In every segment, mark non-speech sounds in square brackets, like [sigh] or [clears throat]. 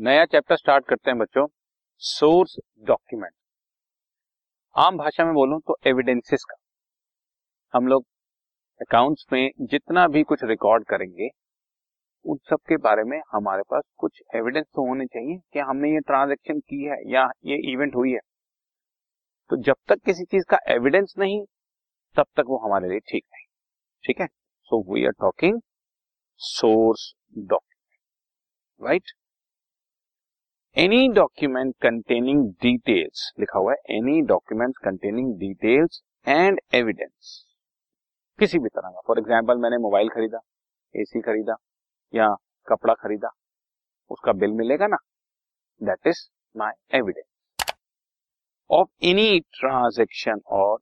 नया chapter start करते हैं बच्चों। सोर्स डॉक्यूमेंट आम भाषा में बोलूँ तो एविडेंसेस का। हम लोग अकाउंट्स में जितना भी कुछ रिकॉर्ड करेंगे, उन सब के बारे में हमारे पास कुछ एविडेंस तो होने चाहिए कि हमने ये ट्रांजेक्शन की है या ये इवेंट हुई है। तो जब तक किसी चीज़ का एविडेंस नहीं, तब तक वो हमारे लिए ठीक नहीं। ठीक है? So we are talking source document right any document containing details लिखा हुआ है any document containing details and evidence किसी भी तरह का फॉर एग्ज़ाम्पल मैंने मोबाइल खरीदा एसी खरीदा, या कपड़ा खरीदा, उसका बिल मिलेगा ना? That is my evidence of any transaction और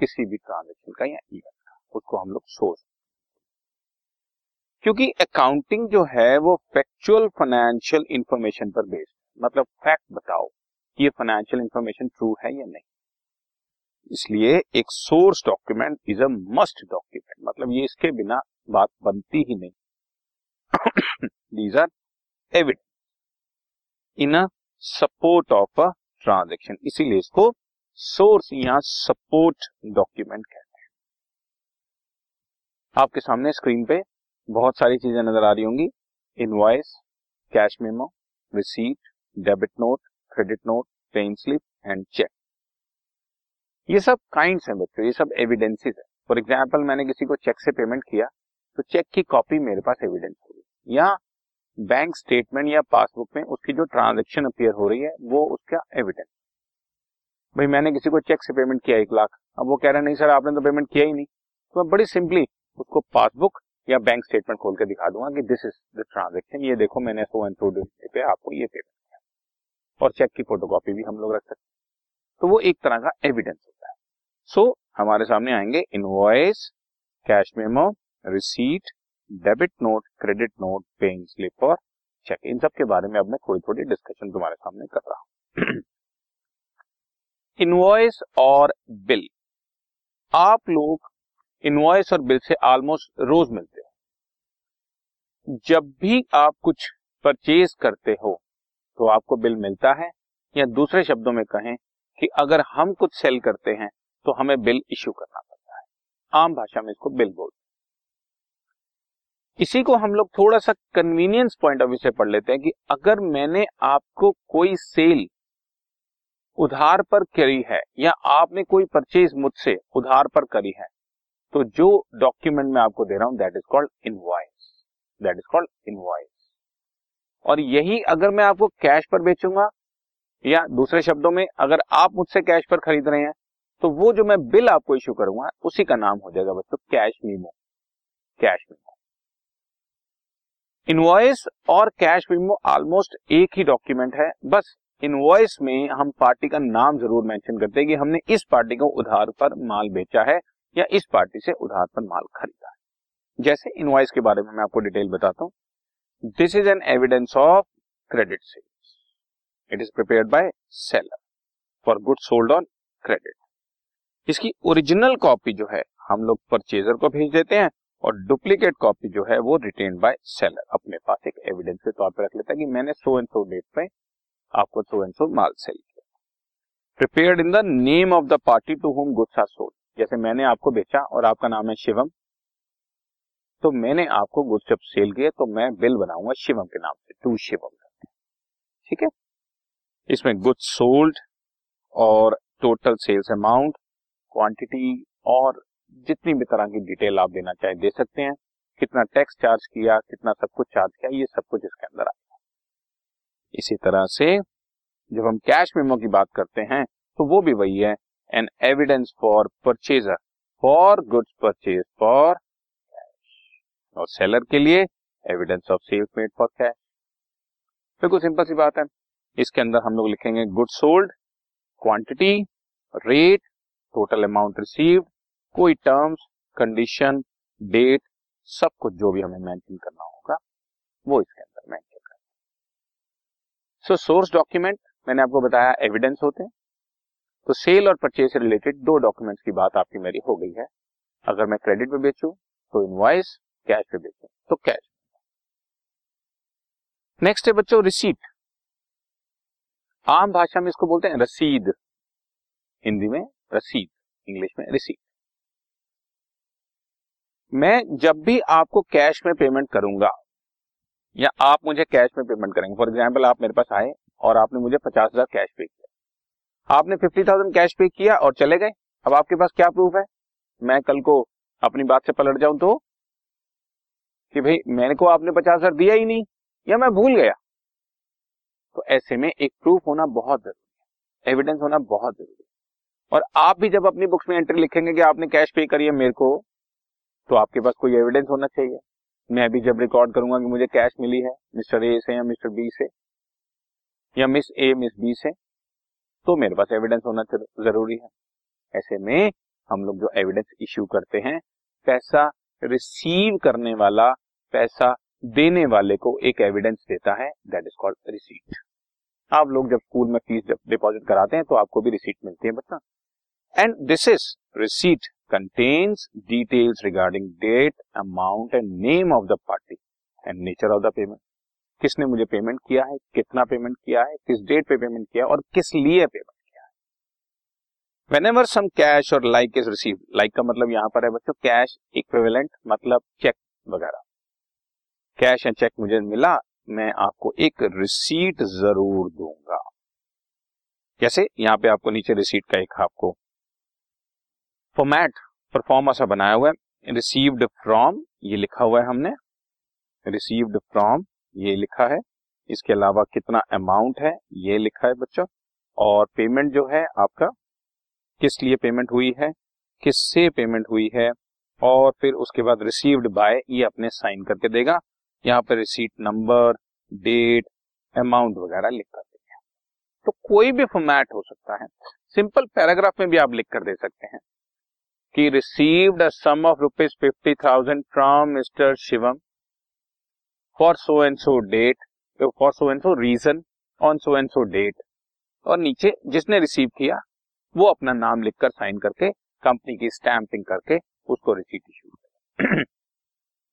किसी भी ट्रांजेक्शन का या इवेंट का, उसको हम लोग सोच क्योंकि अकाउंटिंग जो है वो फैक्चुअल फाइनेंशियल इंफॉर्मेशन पर बेस्ड मतलब फैक्ट बताओ कि ये फाइनेंशियल इंफॉर्मेशन ट्रू है या नहीं। इसलिए एक source document is a must document मतलब ये इसके बिना बात बनती ही नहीं। These are evidence in a support of a transaction इसीलिए इसको सोर्स या सपोर्ट डॉक्यूमेंट कहते हैं। आपके सामने स्क्रीन पे बहुत सारी चीज़ें नज़र आ रही होंगी। Invoice cash memo receipt debit note credit note pen slip and cheque ये सब काइंड्स हैं बच्चों, ये सब एविडेंसेस है। फॉर एग्ज़ाम्पल मैंने किसी को चेक से पेमेंट किया तो चेक की कॉपी मेरे पास एविडेंस होगी या बैंक स्टेटमेंट या पासबुक में उसकी जो ट्रांजेक्शन अपियर हो रही है, वो उसका एविडेंस भाई, मैंने किसी को चेक से पेमेंट किया एक लाख, अब वो कह रहे नहीं सर, आपने तो पेमेंट किया ही नहीं। तो मैं बड़ी सिंपली उसको पासबुक या बैंक स्टेटमेंट खोल के दिखा दूँगा कि दिस इज़ द ट्रांजेक्शन ये देखो मैंने सो एंड सो पे आपको ये पेमेंट किया। और चेक की फोटोकॉपी भी हम लोग रख सकते हैं। तो वो एक तरह का एविडेंस होता है। सो so, हमारे सामने आएँगे invoice cash memo receipt debit note credit note paying slip और चेक इन सब के बारे में अब मैं थोड़ी थोड़ी डिस्कशन तुम्हारे सामने कर रहा हूँ। इनवॉइस [clears throat] और बिल आप लोग इनवॉइस और बिल से ऑलमोस्ट रोज मिलते जब भी आप कुछ परचेज करते हो तो आपको बिल मिलता है, या दूसरे शब्दों में कहें कि अगर हम कुछ सेल करते हैं तो हमें बिल इश्यू करना पड़ता है। आम भाषा में इसको बिल बोलते इसी को हम लोग थोड़ा सा कन्वीनियंस पॉइंट ऑफ़ व्यू से पढ़ लेते हैं कि अगर मैंने आपको कोई सेल उधार पर करी है, या आपने कोई परचेज मुझसे उधार पर करी है तो जो डॉक्यूमेंट मैं आपको दे रहा हूँ that is called invoice that is called invoice और यही अगर मैं आपको कैश पर बेचूँगा, या दूसरे शब्दों में, अगर आप मुझसे कैश पर खरीद रहे हैं तो वो जो मैं बिल आपको इश्यू करूँगा, उसी का नाम हो जाएगा बच्चों cash memo cash memo invoice और कैश मीमो ऑलमोस्ट एक ही डॉक्यूमेंट है. बस इनवॉइस में हम पार्टी का नाम ज़रूर मेंशन करते हैं कि हमने इस पार्टी को उधार पर माल बेचा है, या इस पार्टी से उधार पर माल खरीदा है। जैसे इनवाइस के बारे में मैं आपको डिटेल बताता हूँ। This is an evidence of credit sales it is prepared by seller for good sold on credit इसकी ओरिजिनल कॉपी जो है, हम लोग परचेजर को भेज देते हैं और डुप्लीकेट कॉपी जो है, वो रिटेन बाय सेलर अपने पास एक एविडेंस के तौर पर रख लेता है कि मैंने सो एंड सो डेट पे आपको सो एंड सो माल सेल किया। Prepared in the name of the party to whom goods are sold जैसे मैंने आपको बेचा और आपका नाम है शिवम तो मैंने आपको गुड्स जब सेल किया तो मैं बिल बनाऊँगा शिवम के नाम से, टू शिवम ठीक है? इसमें गुड्स सोल्ड और टोटल सेल्स अमाउंट, क्वांटिटी और जितनी भी तरह की डिटेल आप देना चाहे दे सकते हैं। कितना टैक्स चार्ज किया, कितना सब कुछ चार्ज किया, ये सब कुछ इसके अंदर आएगा इसी तरह से जब हम कैश मेमो की बात करते हैं तो वो भी वही है an evidence for purchaser for goods purchase for और सेलर के लिए evidence of sales made for cash बिल्कुल सिंपल सी बात है। इसके अंदर हम लोग लिखेंगे good sold quantity rate total amount received कोई टर्म्स कंडीशन डेट सब कुछ जो भी हमें मेंशन करना होगा, वो इसके अंदर मेंशन करना सो सोर्स डॉक्यूमेंट मैंने आपको बताया एविडेंस होते हैं। तो सेल और परचेज से रिलेटेड दो डॉक्यूमेंट्स की बात आपकी मेरी हो गई है। अगर मैं क्रेडिट पे बेचू तो इनवाइस कैश पे बेचू तो कैश। नेक्स्ट है बच्चों रिसीट आम भाषा में इसको बोलते हैं रसीद। हिंदी में रसीद, इंग्लिश में रिसीट मैं जब भी आपको कैश में पेमेंट करूँगा, या आप मुझे कैश में पेमेंट करेंगे फॉर एग्ज़ाम्पल आप मेरे पास आए और आपने मुझे पचास हज़ार कैश पे किया। आपने फिफ्टी थाउज़ेंड कैश पे किया और चले गए। अब आपके पास क्या प्रूफ है? मैं कल को अपनी बात से पलट जाऊँ तो कि भाई मैंने को आपने पचास हज़ार दिया ही नहीं, या मैं भूल गया। तो ऐसे में एक प्रूफ होना बहुत ज़रूरी है। एविडेंस होना बहुत ज़रूरी है। और आप भी जब अपनी बुक्स में एंट्री लिखेंगे कि आपने कैश पे करी है मेरे को तो आपके पास कोई एविडेंस होना चाहिए। मैं भी जब रिकॉर्ड करूँगा कि मुझे कैश मिली है मिस्टर ए से या मिस्टर बी से, या मिस ए मिस बी से तो मेरे पास एविडेंस होना ज़रूरी है। ऐसे में हम लोग जो एविडेंस इश्यू करते हैं, पैसा रिसीव करने वाला पैसा देने वाले को एक एविडेंस देता है दैट इज़ कॉल्ड रिसीट आप लोग जब स्कूल में फ़ीस डिपॉजिट कराते हैं तो आपको भी रिसीट मिलती है, बच्चा। And this is receipt contains details regarding date amount and name of the party and nature of the payment किसने मुझे पेमेंट किया है, कितना पेमेंट किया है, किस डेट पे पेमेंट किया और किस लिए पेमेंट किया है। Whenever some cash or like is receive like का मतलब यहाँ पर है बच्चों कैश इक्विवेलेंट मतलब चेक वगैरह। कैश या चेक मुझे मिला, मैं आपको एक रिसीट ज़रूर दूँगा। जैसे यहाँ पे आपको नीचे रिसीट का एक आपको फॉर्मेट परफॉर्म ऐसा बनाया हुआ है, रिसीव्ड फ्रॉम, ये लिखा हुआ है हमने, रिसीव्ड फ्रॉम, ये लिखा है। इसके अलावा कितना अमाउंट है, ये लिखा है बच्चों, और पेमेंट जो है आपका, किस लिए पेमेंट हुई है, किससे पेमेंट हुई है, और फिर उसके बाद रिसीव्ड बाय ये अपने साइन करके देगा। यहाँ पे रिसीट नंबर डेट अमाउंट वगैरह लिख कर देंगे तो कोई भी फॉर्मेट हो सकता है। सिंपल पैराग्राफ में भी आप लिख कर दे सकते हैं कि received a sum of rupees fifty thousand from mister Shivam for so and so date for so and so reason on so and so date और नीचे जिसने रिसीव किया, वो अपना नाम लिखकर साइन करके कंपनी की स्टैंपिंग करके, उसको रिसीट इशू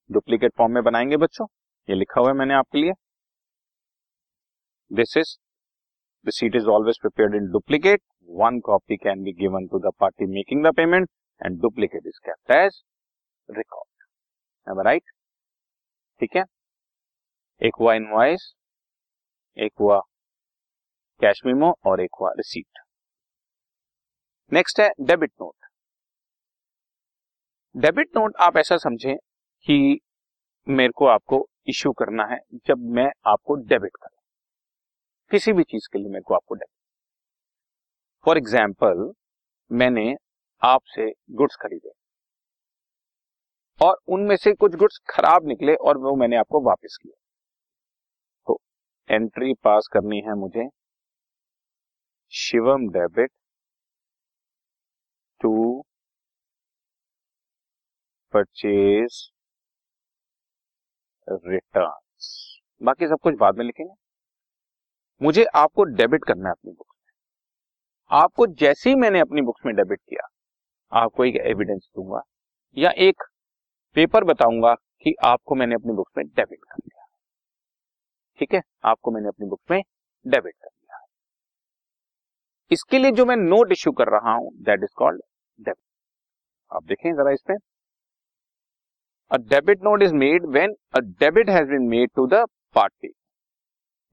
डुप्लीकेट फॉर्म में बनाएँगे बच्चों। ये लिखा हुआ है मैंने आपके लिए। This is receipt is always prepared in duplicate one copy can be given to the party making the payment and duplicate is kept as record right ठीक है? एक हुआ इनवाइस एक हुआ कैश मीमो और एक हुआ रिसीट नेक्स्ट है डेबिट नोट डेबिट नोट आप ऐसा समझें कि मेरे को आपको इश्यू करना है जब मैं आपको डेबिट करूँ। किसी भी चीज़ के लिए मेरे को आपको डेबिट फॉर एग्ज़ाम्पल मैंने आपसे गुड्स खरीदे। और उनमें से कुछ गुड्स खराब निकले और वो मैंने आपको वापस किया तो एंट्री पास करनी है मुझे। Shivam debit to purchase return बाकी सब कुछ बाद में लिखेंगे। मुझे आपको डेबिट करना है अपनी बुक्स में। आपको जैसे ही मैंने अपनी बुक्स में डेबिट किया, आपको एक एविडेंस दूँगा या एक पेपर बताऊँगा कि आपको मैंने अपनी बुक्स में डेबिट कर दिया। ठीक है? आपको मैंने अपनी बुक्स में डेबिट कर दिया। इसके लिए जो मैं नोट इश्यू कर रहा हूँ दैट इज़ कॉल्ड डेबिट आप देखें जरा इसमें a debit note is made when a debit has been made to the party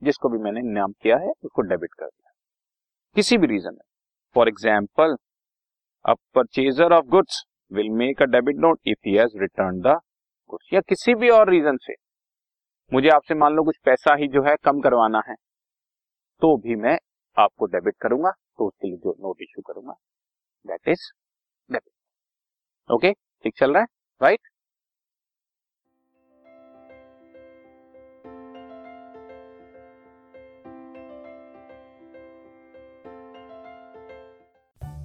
जिसको भी मैंने नाम किया है, उसको डेबिट कर दिया। किसी भी रीजन में for example a purchaser of goods will make a debit note if he has return the goods या किसी भी और रीजन से। मुझे आपसे मान लो कुछ पैसा ही जो है कम करवाना है। तो भी मैं आपको डेबिट करूँगा तो उसके लिए जो नोट इश्यू करूँगा दैट इज़ डेबिट ओके ठीक चल रहा है? Right